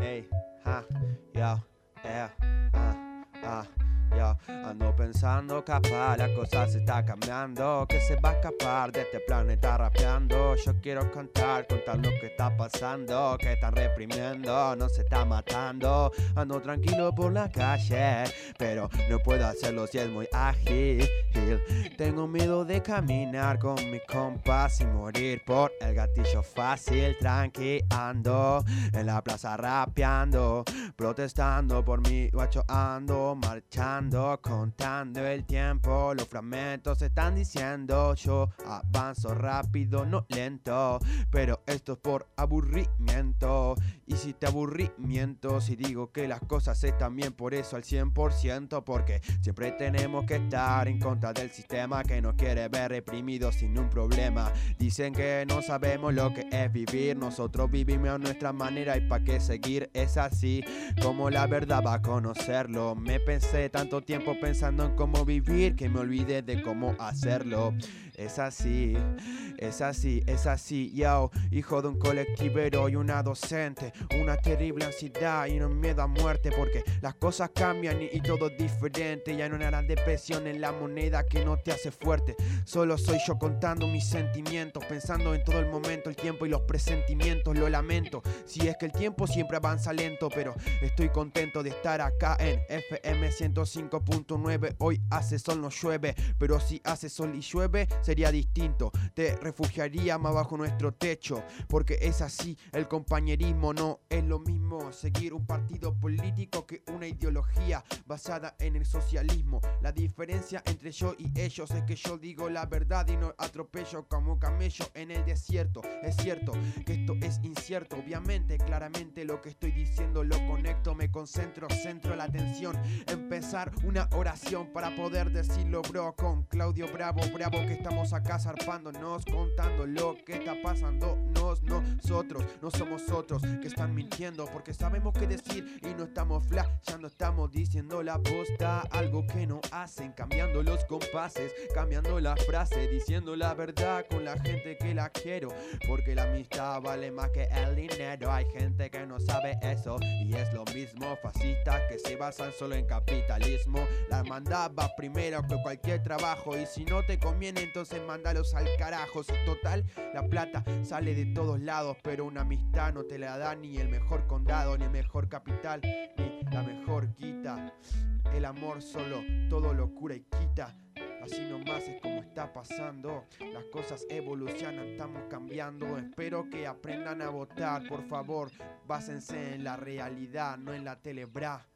hey, ha, yeah, ah, uh, ah. Uh. Pensando capaz la cosa se está cambiando Que se va a escapar de este planeta rapeando. Yo quiero cantar, contar lo que está pasando Que están reprimiendo, no se está matando. Ando tranquilo por la calle Pero no puedo hacerlo si es muy ágil. Tengo miedo de caminar con mis compas Y morir por el gatillo fácil Tranqui ando en la plaza rapeando Protestando por mi guacho ando Marchando, contando el tiempo Los fragmentos están diciendo. Yo avanzo rápido, no lento Pero esto es por aburrimiento. Y si te aburrimiento Si digo que las cosas están bien por eso al 100% Porque siempre tenemos que estar en contra del sistema Que nos quiere ver reprimidos sin un problema. Dicen que no sabemos lo que es vivir Nosotros vivimos a nuestra manera y para qué seguir Es así como la verdad va a conocerlo. Me pensé tanto tiempo pensando en cómo vivir Que me olvidé de cómo hacerlo es así, es así, es así, yo, hijo de un colectivero y una docente, una terrible ansiedad y un miedo a muerte porque las cosas cambian y, todo es diferente, ya no hay depresión en la moneda que no te hace fuerte, solo soy yo contando mis sentimientos, pensando en todo el momento, el tiempo y los presentimientos, lo lamento, si es que el tiempo siempre avanza lento, pero estoy contento de estar acá en FM 105.9, hoy hace sol, no llueve, pero si hace sol y llueve, sería distinto. Te refugiaría más bajo nuestro techo, porque es así, el compañerismo no es lo mismo seguir un partido político que una ideología basada en el socialismo. La diferencia entre yo y ellos es que yo digo la verdad y no atropello como camello en el desierto. Es cierto que esto es obviamente, claramente lo que estoy diciendo lo conecto, me concentro, centro la atención, empezar una oración para poder decirlo, bro, con Claudio Bravo, bravo que estamos acá zarpándonos, contando lo que está pasando. Nos, nosotros, no somos otros que están mintiendo porque sabemos qué decir y no estamos flashando, estamos diciendo la posta, algo que no hacen, cambiando los compases, cambiando la frase, diciendo la verdad con la gente que la quiero, porque la amistad vale más que el dinero. Hay gente que no sabe eso y es lo mismo, fascistas que se basan solo en capitalismo. La hermandad va primero que cualquier trabajo y si no te conviene entonces mándalos al carajo. Total, la plata sale de todos lados, pero una amistad no te la da ni el mejor condado, ni el mejor capital, ni la mejor quita. El amor solo todo lo cura y quita. Así nomás es como está pasando. Las cosas evolucionan, estamos cambiando. Espero que aprendan a votar, por favor. Básense en la realidad, no en la telebra.